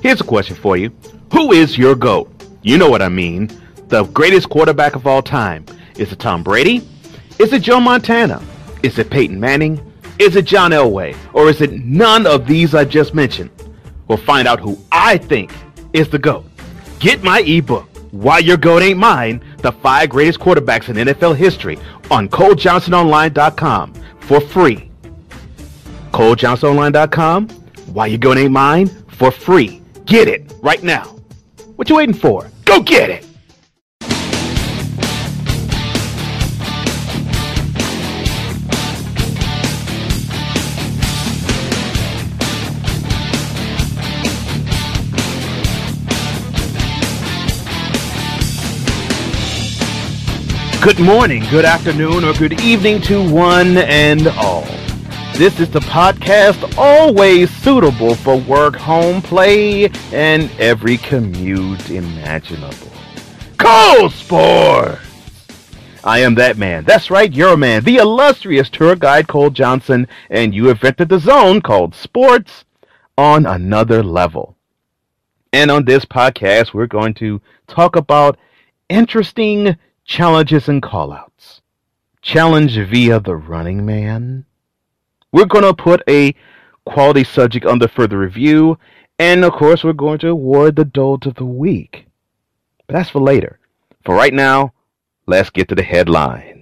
Here's a question for you Who is your GOAT? You know what I mean. The greatest quarterback of all time. Is it Tom Brady? Is it Joe Montana? Is it Peyton Manning? Is it John Elway? Or is it none of these I just mentioned? We'll find out who I think is the GOAT. Get my ebook, Why Your GOAT Ain't Mine, the five greatest quarterbacks in NFL history on ColeJohnsonOnline.com for free. ColeJohnsonOnline.com, Why Your GOAT Ain't Mine, for free. Get it right now. What you waiting for? Go get it! Good morning, good afternoon, or good evening to one and all. This is the podcast always suitable for work, home, play, and every commute imaginable. Cole Sportz! I am that man. That's right, your man, the illustrious tour guide Cole Johnson, and you have entered the zone called Sports on another level. And on this podcast, we're going to talk about interesting challenges and callouts. Challenge via the running man. We're going to put a quality subject under further review, and of course, we're going to award the dolt of the week. But that's for later. For right now, let's get to the headlines.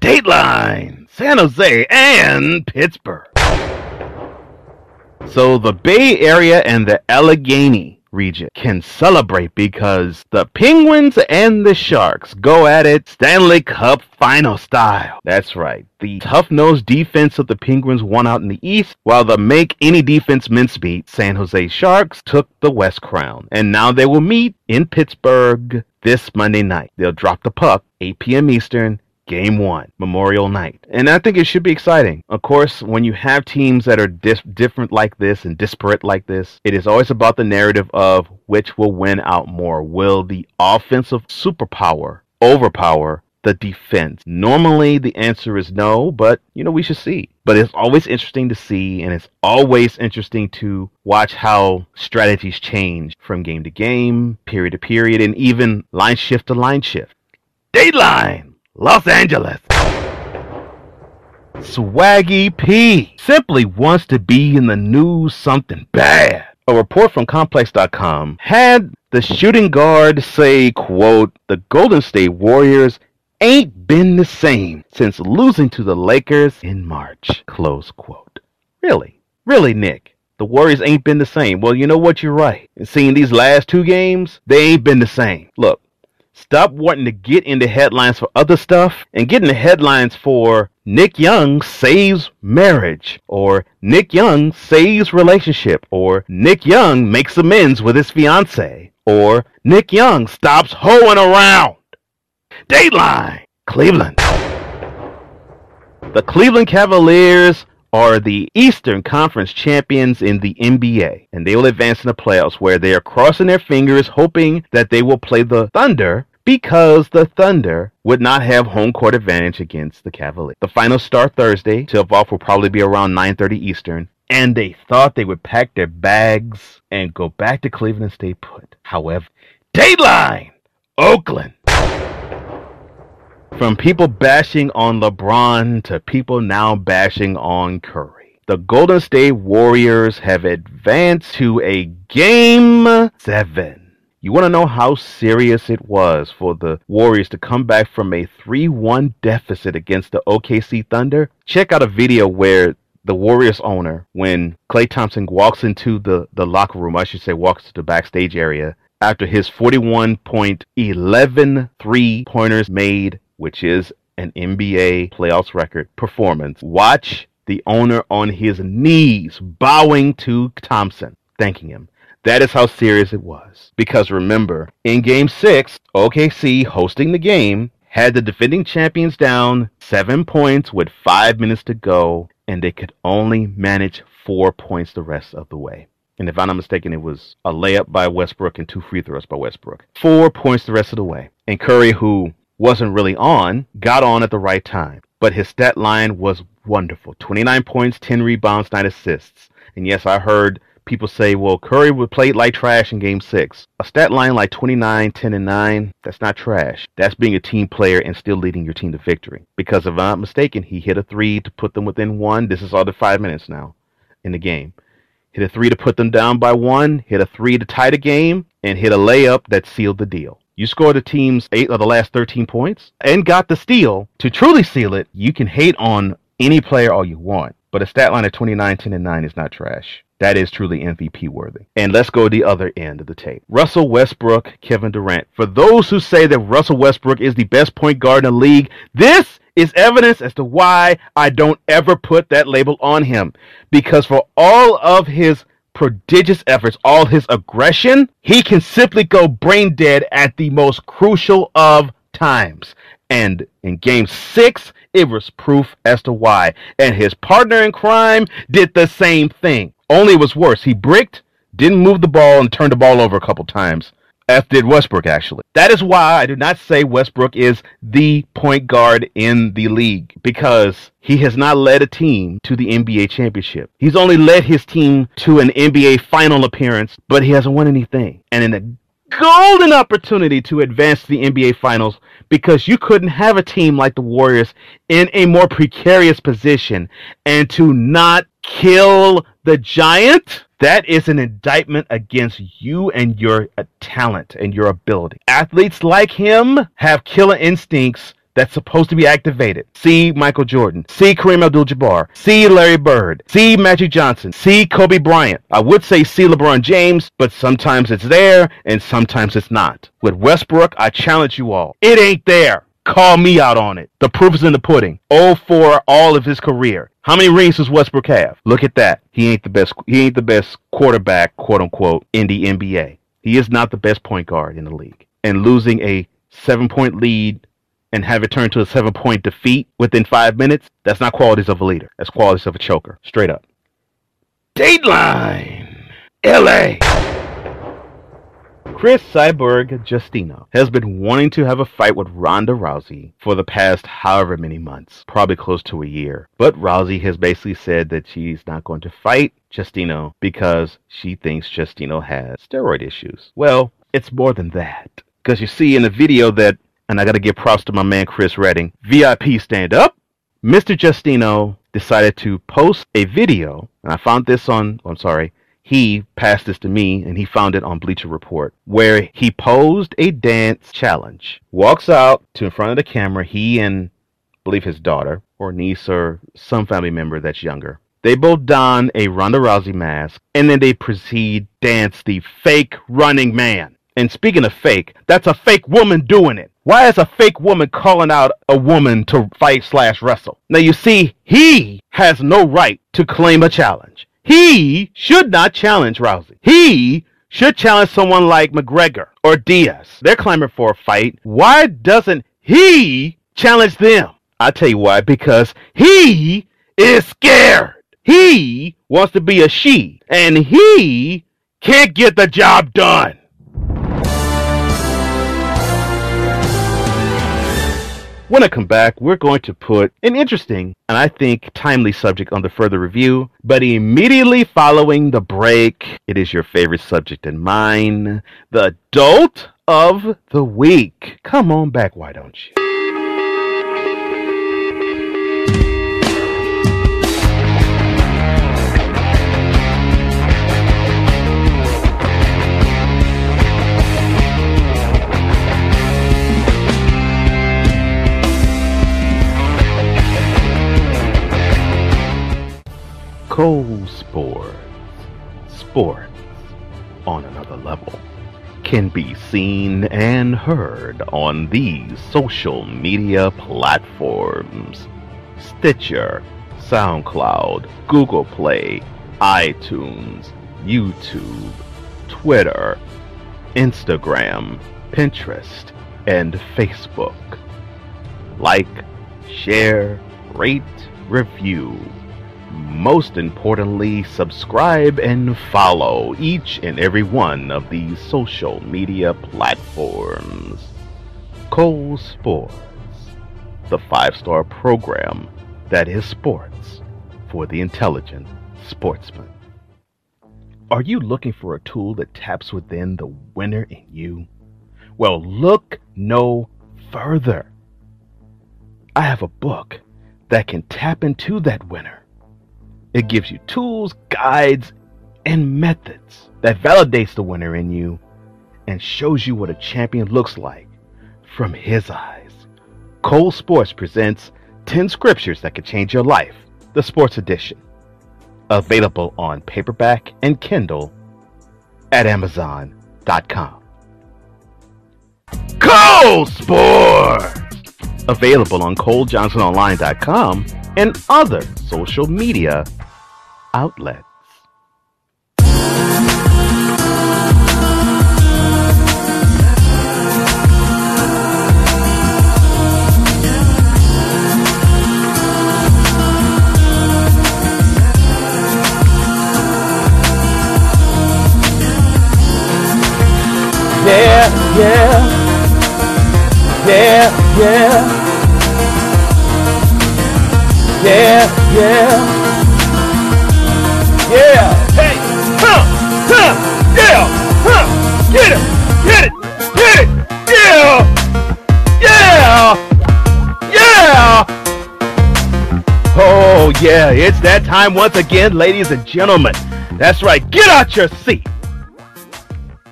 Dateline, San Jose, and Pittsburgh. So the Bay Area and the Allegheny region can celebrate because the Penguins and the Sharks go at it Stanley Cup final style. That's right. The tough-nosed defense of the Penguins won out in the East, while the make any defense mincemeat San Jose Sharks took the West crown. And now they will meet in Pittsburgh this Monday night. They'll drop the puck 8 p.m. Eastern Game one, Memorial Night. And I think it should be exciting. Of course, when you have teams that are dis- different like this and disparate like this, it is always about the narrative of which will win out more. Will the offensive superpower overpower the defense? Normally, the answer is no, but you know, we should see. But it's always interesting to see, and it's always interesting to watch how strategies change from game to game, period to period, and even line shift to line shift. Dateline! Los Angeles. Swaggy P simply wants to be in the news something bad. A report from Complex.com had the shooting guard say, quote, the Golden State Warriors ain't been the same since losing to the Lakers in March, close quote. Really? Really, Nick? The Warriors ain't been the same. Well, you know what? You're right. And seeing these last two games, they ain't been the same. Look, Stop wanting to get into headlines for other stuff and get into headlines for Nick Young saves marriage, or Nick Young saves relationship, or Nick Young makes amends with his fiance, or Nick Young stops hoeing around. Dateline, Cleveland. The Cleveland Cavaliers are the Eastern Conference champions in the NBA, and they will advance in the playoffs where they are crossing their fingers hoping that they will play the Thunder because the Thunder would not have home court advantage against the Cavaliers. The finals start Thursday. Tip-off will probably be around 9:30 Eastern, and they thought they would pack their bags and go back to Cleveland and stay put. However, Dateline, Oakland. From people bashing on LeBron to people now bashing on Curry. The Golden State Warriors have advanced to a game seven you want to know how serious it was for the Warriors to come back from a 3 1 deficit against the OKC Thunder? Check out a video where the Warriors owner, when Klay Thompson walks into the, the locker room, I should say, walks to the backstage area, after his 41 point 11 three pointers made, which is an NBA playoffs record performance. Watch the owner on his knees bowing to Thompson, thanking him. That is how serious it was. Because remember, in game six, OKC hosting the game had the defending champions down seven points with five minutes to go, and they could only manage four points the rest of the way. And if I'm not mistaken, it was a layup by Westbrook and two free throws by Westbrook. Four points the rest of the way. And Curry, who wasn't really on, got on at the right time. but his stat line was wonderful 29 points, 10 rebounds, 9 assists. And yes, I heard people say, well, Curry would play like trash in game six. A stat line like 29, 10, and 9, that's not trash. That's being a team player and still leading your team to victory. Because if I'm not mistaken, he hit a three to put them within one. This is all the five minutes now in the game. Hit a three to put them down by one, hit a three to tie the game, and hit a layup that sealed the deal. You scored the team's eight of the last 13 points and got the steal. To truly seal it, you can hate on any player all you want, but a stat line of 29, 10, and 9 is not trash. That is truly MVP worthy. And let's go to the other end of the tape. Russell Westbrook, Kevin Durant. For those who say that Russell Westbrook is the best point guard in the league, this is evidence as to why I don't ever put that label on him. Because for all of his prodigious efforts, all his aggression, he can simply go brain dead at the most crucial of times. And in game six, it was proof as to why. And his partner in crime did the same thing. Only it was worse. He bricked, didn't move the ball, and turned the ball over a couple times. F did Westbrook, actually. That is why I do not say Westbrook is the point guard in the league because he has not led a team to the NBA championship. He's only led his team to an NBA final appearance, but he hasn't won anything. And in golden opportunity to advance the NBA finals because you couldn't have a team like the Warriors in a more precarious position and to not kill the giant that is an indictment against you and your talent and your ability. Athletes like him have killer instincts that's supposed to be activated. See Michael Jordan. See Kareem Abdul-Jabbar. See Larry Bird. See Magic Johnson. See Kobe Bryant. I would say see LeBron James, but sometimes it's there and sometimes it's not. With Westbrook, I challenge you all. It ain't there. Call me out on it. The proof is in the pudding. Oh for all of his career. How many rings does Westbrook have? Look at that. He ain't the best. He ain't the best quarterback, quote unquote, in the NBA. He is not the best point guard in the league. And losing a seven-point lead and have it turn to a seven-point defeat within five minutes, that's not qualities of a leader. That's qualities of a choker. Straight up. Dateline, LA. Cris Cyborg Justino has been wanting to have a fight with Ronda Rousey for the past however many months, probably close to a year. But Rousey has basically said that she's not going to fight Justino because she thinks Justino has steroid issues. Well, it's more than that. Because you see in the video that, and I gotta give props to my man Chris Redding, VIP stand up, Mr. Justino decided to post a video, and I found this on, I'm sorry, he passed this to me and he found it on Bleacher Report, where he posed a dance challenge. Walks out to in front of the camera, he and I believe his daughter or niece or some family member that's younger. They both don a Ronda Rousey mask and then they proceed dance the fake running man. And speaking of fake, that's a fake woman doing it. Why is a fake woman calling out a woman to fight slash wrestle? Now you see, he has no right to claim a challenge. He should not challenge Rousey. He should challenge someone like McGregor or Diaz. They're clamoring for a fight. Why doesn't he challenge them? i tell you why. Because he is scared. He wants to be a she. And he can't get the job done. When I come back, we're going to put an interesting and I think timely subject on the further review, but immediately following the break, it is your favorite subject and mine, the dolt of the week. Come on back, why don't you? Can be seen and heard on these social media platforms Stitcher, SoundCloud, Google Play, iTunes, YouTube, Twitter, Instagram, Pinterest, and Facebook. Like, share, rate, review most importantly, subscribe and follow each and every one of these social media platforms. Cole Sportz. the five star program that is sports for the intelligent sportsman. Are you looking for a tool that taps within the winner in you? Well, look no further. I have a book that can tap into that winner. It gives you tools, guides, and methods that validates the winner in you and shows you what a champion looks like from his eyes. Cole Sportz presents 10 scriptures that could change your life, the sports edition. Available on paperback and Kindle at Amazon.com. Cole Sportz! Available on ColeJohnsonOnline.com and other social media outlets. Yeah, yeah. Hey, huh, huh, yeah, huh. Get it, get it, get it. Yeah, yeah, yeah. Oh, yeah, it's that time once again, ladies and gentlemen. That's right, get out your seat.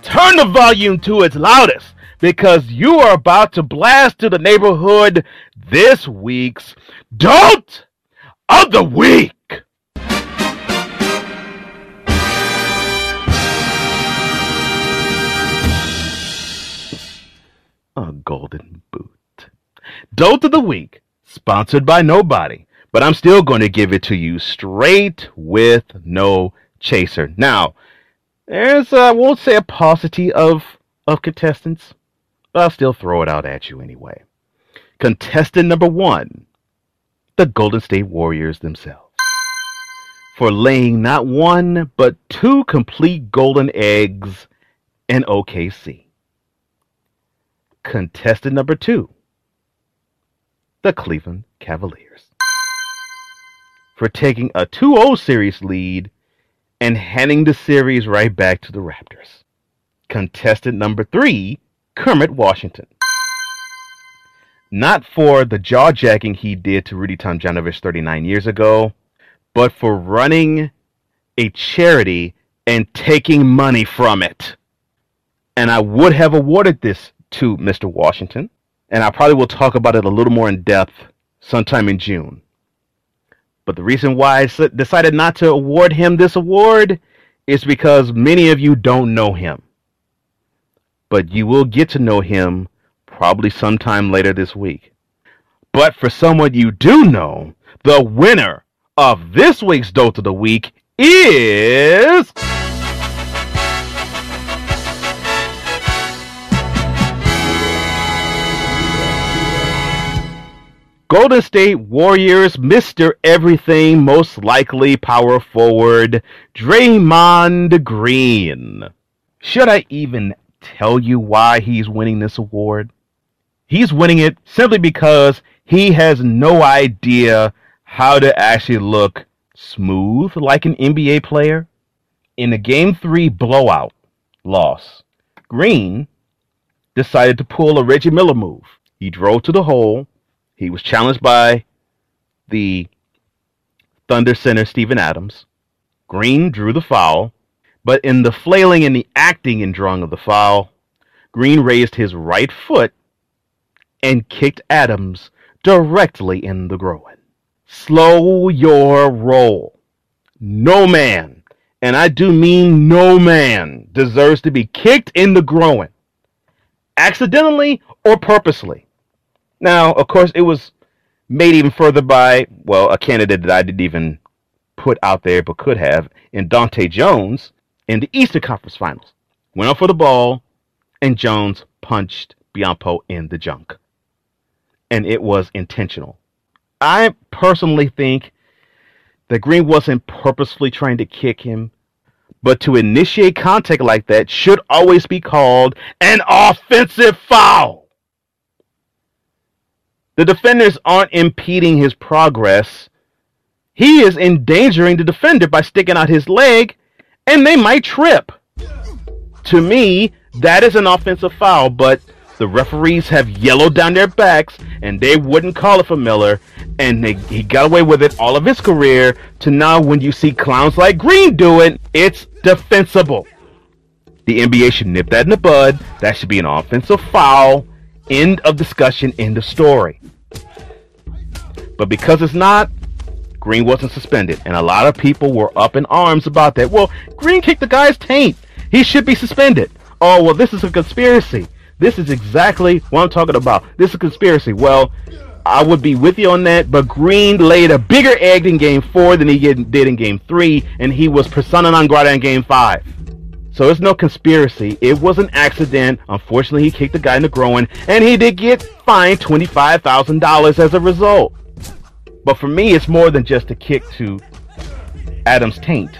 Turn the volume to its loudest because you are about to blast to the neighborhood this week's Dolt of the Week. A golden boot. Dolt of the Week, sponsored by nobody, but I'm still going to give it to you straight with no chaser. Now, there's, uh, I won't say a paucity of, of contestants, but I'll still throw it out at you anyway. Contestant number one, the Golden State Warriors themselves. For laying not one, but two complete golden eggs in OKC. Contestant number two, the Cleveland Cavaliers. For taking a 2 0 series lead and handing the series right back to the Raptors. Contestant number three, Kermit Washington. Not for the jaw jacking he did to Rudy Tomjanovich 39 years ago, but for running a charity and taking money from it. And I would have awarded this to Mr. Washington, and I probably will talk about it a little more in depth sometime in June. But the reason why I decided not to award him this award is because many of you don't know him. But you will get to know him probably sometime later this week. But for someone you do know, the winner of this week's Dolt of the Week is. Golden State Warriors, Mr. Everything, most likely power forward, Draymond Green. Should I even tell you why he's winning this award? He's winning it simply because he has no idea how to actually look smooth like an NBA player. In the Game 3 blowout loss, Green decided to pull a Reggie Miller move. He drove to the hole he was challenged by the Thunder center Steven Adams. Green drew the foul, but in the flailing and the acting and drawing of the foul, Green raised his right foot and kicked Adams directly in the groin. Slow your roll. No man, and I do mean no man, deserves to be kicked in the groin, accidentally or purposely. Now, of course, it was made even further by, well, a candidate that I didn't even put out there but could have in Dahntay Jones in the Eastern Conference Finals. Went up for the ball, and Jones punched Biyombo in the junk. And it was intentional. I personally think that Green wasn't purposefully trying to kick him, but to initiate contact like that should always be called an offensive foul. The defenders aren't impeding his progress. He is endangering the defender by sticking out his leg, and they might trip. To me, that is an offensive foul, but the referees have yellowed down their backs and they wouldn't call it for Miller, and they, he got away with it all of his career. To now, when you see clowns like Green do it, it's defensible. The NBA should nip that in the bud. That should be an offensive foul. End of discussion, end of story. But because it's not, Green wasn't suspended, and a lot of people were up in arms about that. Well, Green kicked the guy's taint. He should be suspended. Oh, well, this is a conspiracy. This is exactly what I'm talking about. This is a conspiracy. Well, I would be with you on that, but Green laid a bigger egg in game four than he did in game three, and he was persona non grata in game five. So it's no conspiracy. It was an accident. Unfortunately, he kicked the guy in the groin, and he did get fined $25,000 as a result. But for me, it's more than just a kick to Adam's taint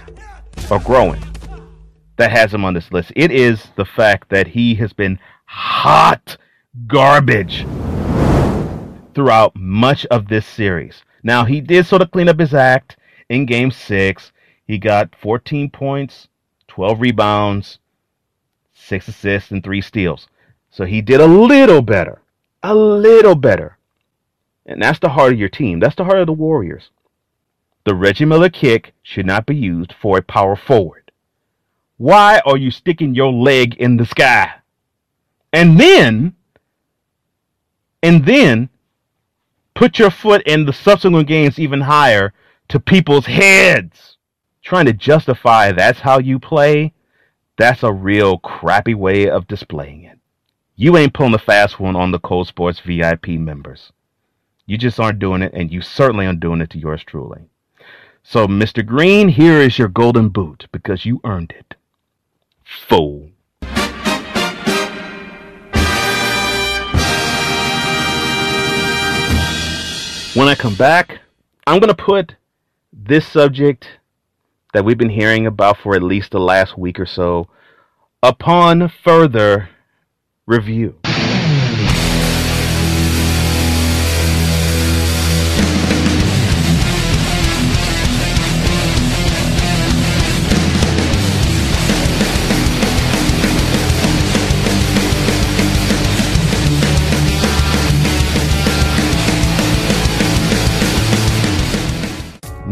or growing that has him on this list. It is the fact that he has been hot garbage throughout much of this series. Now, he did sort of clean up his act in game six. He got 14 points, 12 rebounds, six assists, and three steals. So he did a little better. A little better. And that's the heart of your team. That's the heart of the Warriors. The Reggie Miller kick should not be used for a power forward. Why are you sticking your leg in the sky? And then, and then put your foot in the subsequent games even higher to people's heads. Trying to justify that's how you play, that's a real crappy way of displaying it. You ain't pulling the fast one on the Cole Sportz VIP members. You just aren't doing it, and you certainly aren't doing it to yours truly. So, Mr. Green, here is your golden boot because you earned it. Fool. When I come back, I'm going to put this subject that we've been hearing about for at least the last week or so upon further review.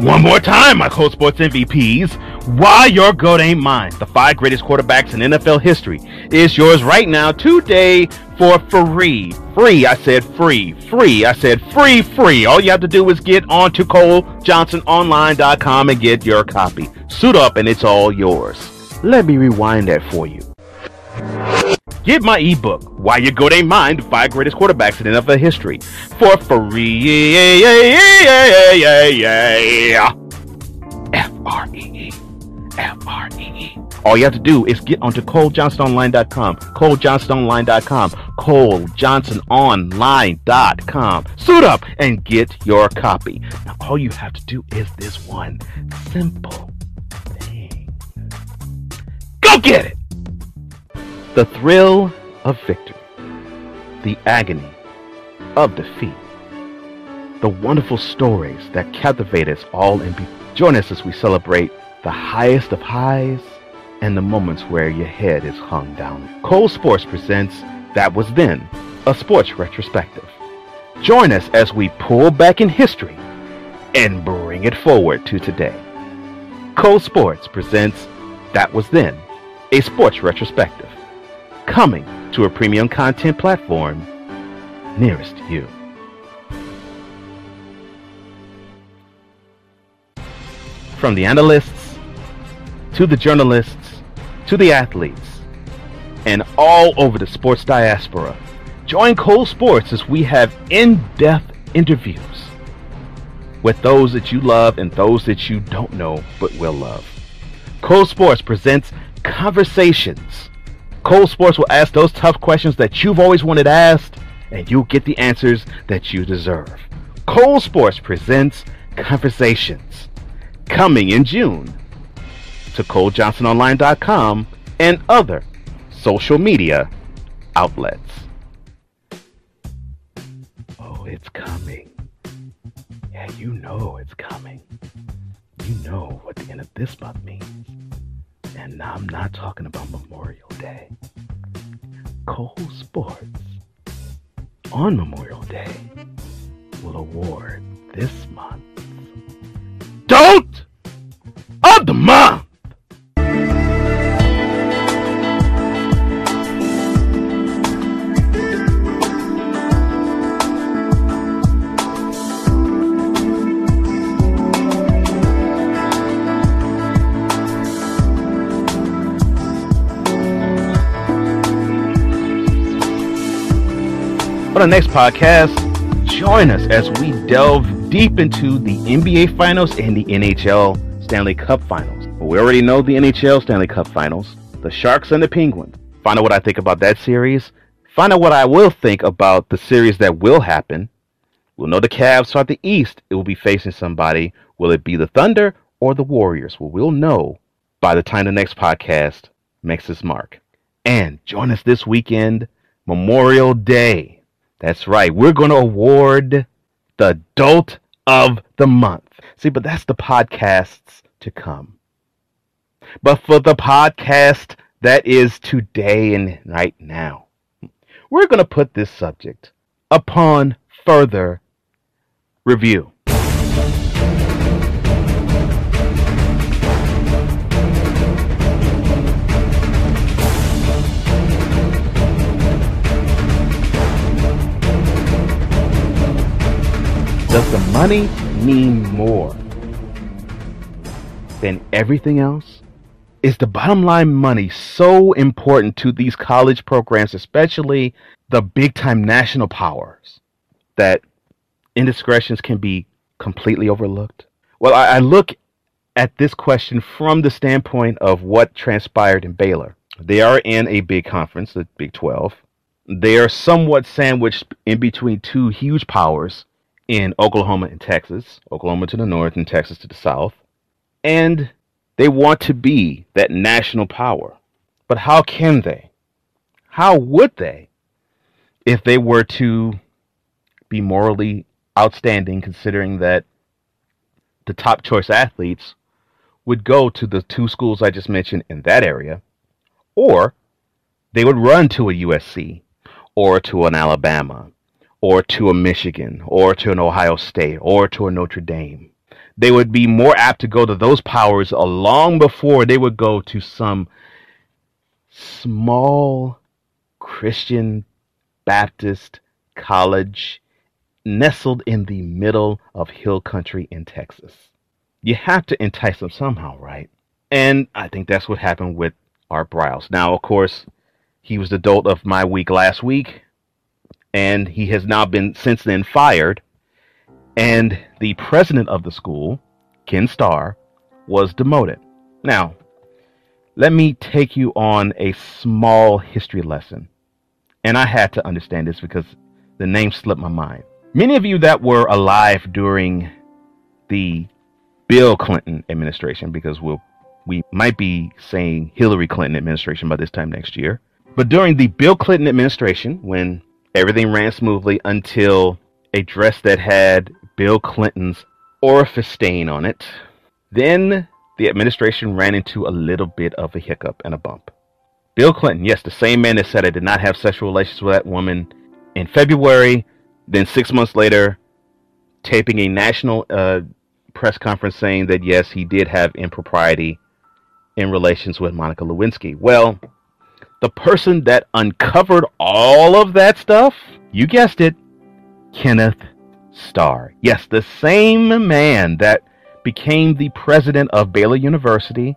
One more time, my Cole Sportz MVPs. Why your goat ain't mine. The five greatest quarterbacks in NFL history is yours right now, today, for free. Free, I said free. Free, I said free, free. All you have to do is get onto ColeJohnsonOnline.com and get your copy. Suit up and it's all yours. Let me rewind that for you. Get my ebook, Why You Goat Ain't Mine, the five greatest quarterbacks in NFL history, for free. F-R-E-E. F-R-E-E. All you have to do is get onto ColeJohnsonOnline.com, ColeJohnsonOnline.com, ColeJohnsonOnline.com. Suit up and get your copy. Now, all you have to do is this one simple thing. Go get it! The thrill of victory, the agony of defeat, the wonderful stories that captivate us all and be- join us as we celebrate the highest of highs and the moments where your head is hung down. Cole Sportz presents That Was Then, a sports retrospective. Join us as we pull back in history and bring it forward to today. Cole Sportz presents That Was Then, a sports retrospective coming to a premium content platform nearest you. From the analysts to the journalists to the athletes and all over the sports diaspora, join Cole Sportz as we have in depth interviews with those that you love and those that you don't know but will love. Cole Sportz presents Conversations Cole Sportz will ask those tough questions that you've always wanted asked, and you'll get the answers that you deserve. Cole Sportz presents Conversations, coming in June to ColeJohnsonOnline.com and other social media outlets. Oh it's coming. Yeah, you know it's coming. You know what the end of this month means. And I'm not talking about Memorial Day. Cole Sportz on Memorial Day will award this month Dolt of the Month. On the next podcast, join us as we delve deep into the NBA Finals and the NHL Stanley Cup Finals. We already know the NHL Stanley Cup Finals, the Sharks and the Penguins. Find out what I think about that series. Find out what I will think about the series that will happen. We'll know the Cavs are the East. It will be facing somebody. Will it be the Thunder or the Warriors? Well, we'll know by the time the next podcast makes its mark. And join us this weekend, Memorial Day. That's right. We're going to award the Adult of the Month. See, but that's the podcasts to come. But for the podcast that is today and right now, we're going to put this subject upon further review. Does the money mean more than everything else? Is the bottom line money so important to these college programs, especially the big time national powers, that indiscretions can be completely overlooked? Well, I, I look at this question from the standpoint of what transpired in Baylor. They are in a big conference, the Big 12. They are somewhat sandwiched in between two huge powers in Oklahoma and Texas, Oklahoma to the north and Texas to the south. And they want to be that national power. But how can they? How would they if they were to be morally outstanding, considering that the top choice athletes would go to the two schools I just mentioned in that area, or they would run to a USC or to an Alabama or to a Michigan or to an Ohio State or to a Notre Dame. They would be more apt to go to those powers long before they would go to some small Christian Baptist college nestled in the middle of hill country in Texas. You have to entice them somehow, right? And I think that's what happened with Art Briles. Now, of course, he was the dolt of my week last week and he has now been since then fired. And the president of the school, Ken Starr, was demoted. Now, let me take you on a small history lesson. And I had to understand this because the name slipped my mind. Many of you that were alive during the Bill Clinton administration, because we'll, we might be saying Hillary Clinton administration by this time next year. But during the Bill Clinton administration, when Everything ran smoothly until a dress that had Bill Clinton's orifice stain on it. Then the administration ran into a little bit of a hiccup and a bump. Bill Clinton, yes, the same man that said I did not have sexual relations with that woman in February, then six months later, taping a national uh, press conference saying that yes, he did have impropriety in relations with Monica Lewinsky. Well, the person that uncovered all of that stuff, you guessed it, Kenneth Starr. Yes, the same man that became the president of Baylor University,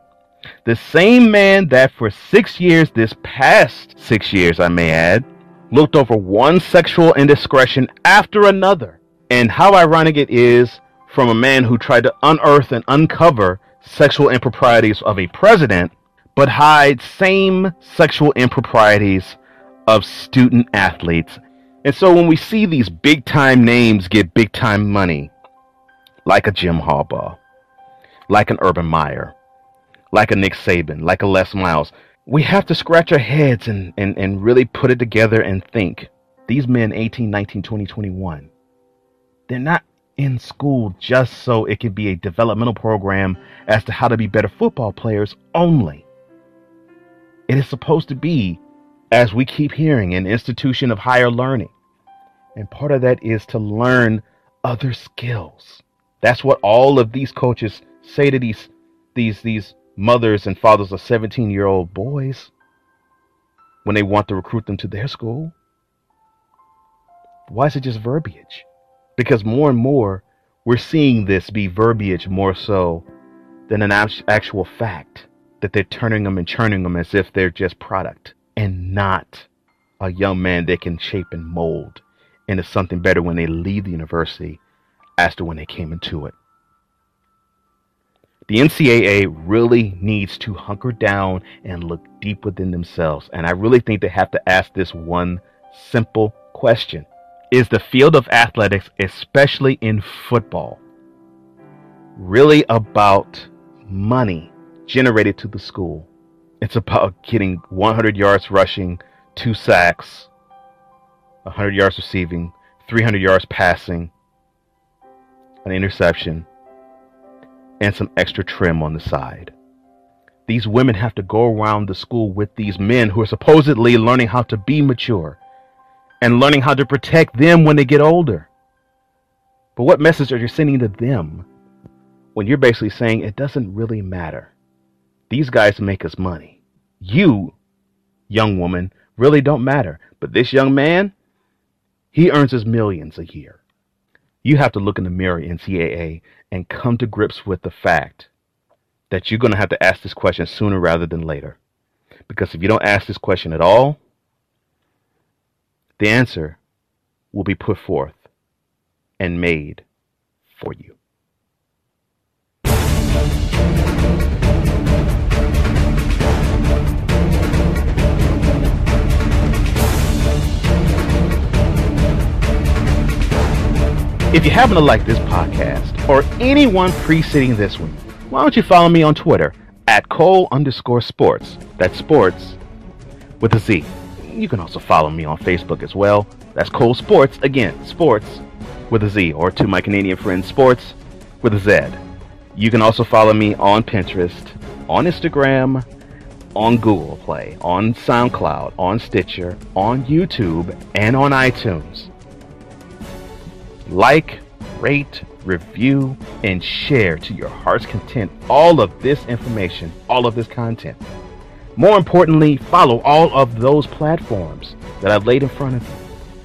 the same man that for six years, this past six years, I may add, looked over one sexual indiscretion after another. And how ironic it is from a man who tried to unearth and uncover sexual improprieties of a president but hide same sexual improprieties of student athletes. And so when we see these big time names get big time money, like a Jim Harbaugh, like an Urban Meyer, like a Nick Saban, like a Les Miles, we have to scratch our heads and, and, and really put it together and think. These men, 18, 19, 20, 21, They're not in school just so it can be a developmental program as to how to be better football players only. It is supposed to be, as we keep hearing, an institution of higher learning. And part of that is to learn other skills. That's what all of these coaches say to these these these mothers and fathers of 17 year old boys when they want to recruit them to their school. Why is it just verbiage? Because more and more we're seeing this be verbiage more so than an actual fact that they're turning them and churning them as if they're just product and not a young man they can shape and mold into something better when they leave the university as to when they came into it. The NCAA really needs to hunker down and look deep within themselves. And I really think they have to ask this one simple question Is the field of athletics, especially in football, really about money generated to the school? It's about getting 100 yards rushing, two sacks, 100 yards receiving, 300 yards passing, an interception, and some extra trim on the side. These women have to go around the school with these men who are supposedly learning how to be mature and learning how to protect them when they get older. But what message are you sending to them when you're basically saying it doesn't really matter? These guys make us money. You, young woman, really don't matter. But this young man, he earns his millions a year. You have to look in the mirror, NCAA, and come to grips with the fact that you're going to have to ask this question sooner rather than later. Because if you don't ask this question at all, the answer will be put forth and made for you. If you happen to like this podcast or anyone preceding this one, why don't you follow me on Twitter at Cole underscore sports. That's sports with a Z. You can also follow me on Facebook as well. That's Cole Sportz. Again, sports with a Z. Or to my Canadian friends, sports with a Z. You can also follow me on Pinterest, on Instagram, on Google Play, on SoundCloud, on Stitcher, on YouTube, and on iTunes like, rate, review, and share to your heart's content all of this information, all of this content. More importantly, follow all of those platforms that I've laid in front of you,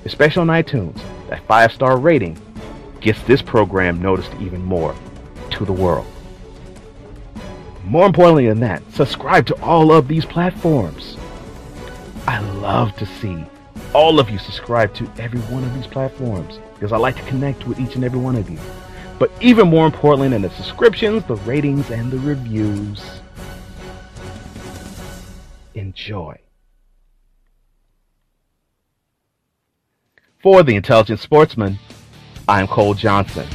especially on iTunes. That five star rating gets this program noticed even more to the world. More importantly than that, subscribe to all of these platforms. I love to see all of you subscribe to every one of these platforms because I like to connect with each and every one of you. But even more importantly than the subscriptions, the ratings, and the reviews, enjoy. For the Intelligent Sportsman, I'm Cole Johnson,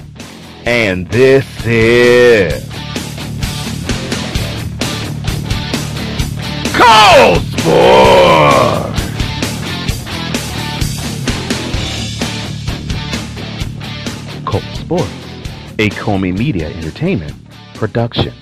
and this is Cole Sportz! Sports, a Comey Media Entertainment production.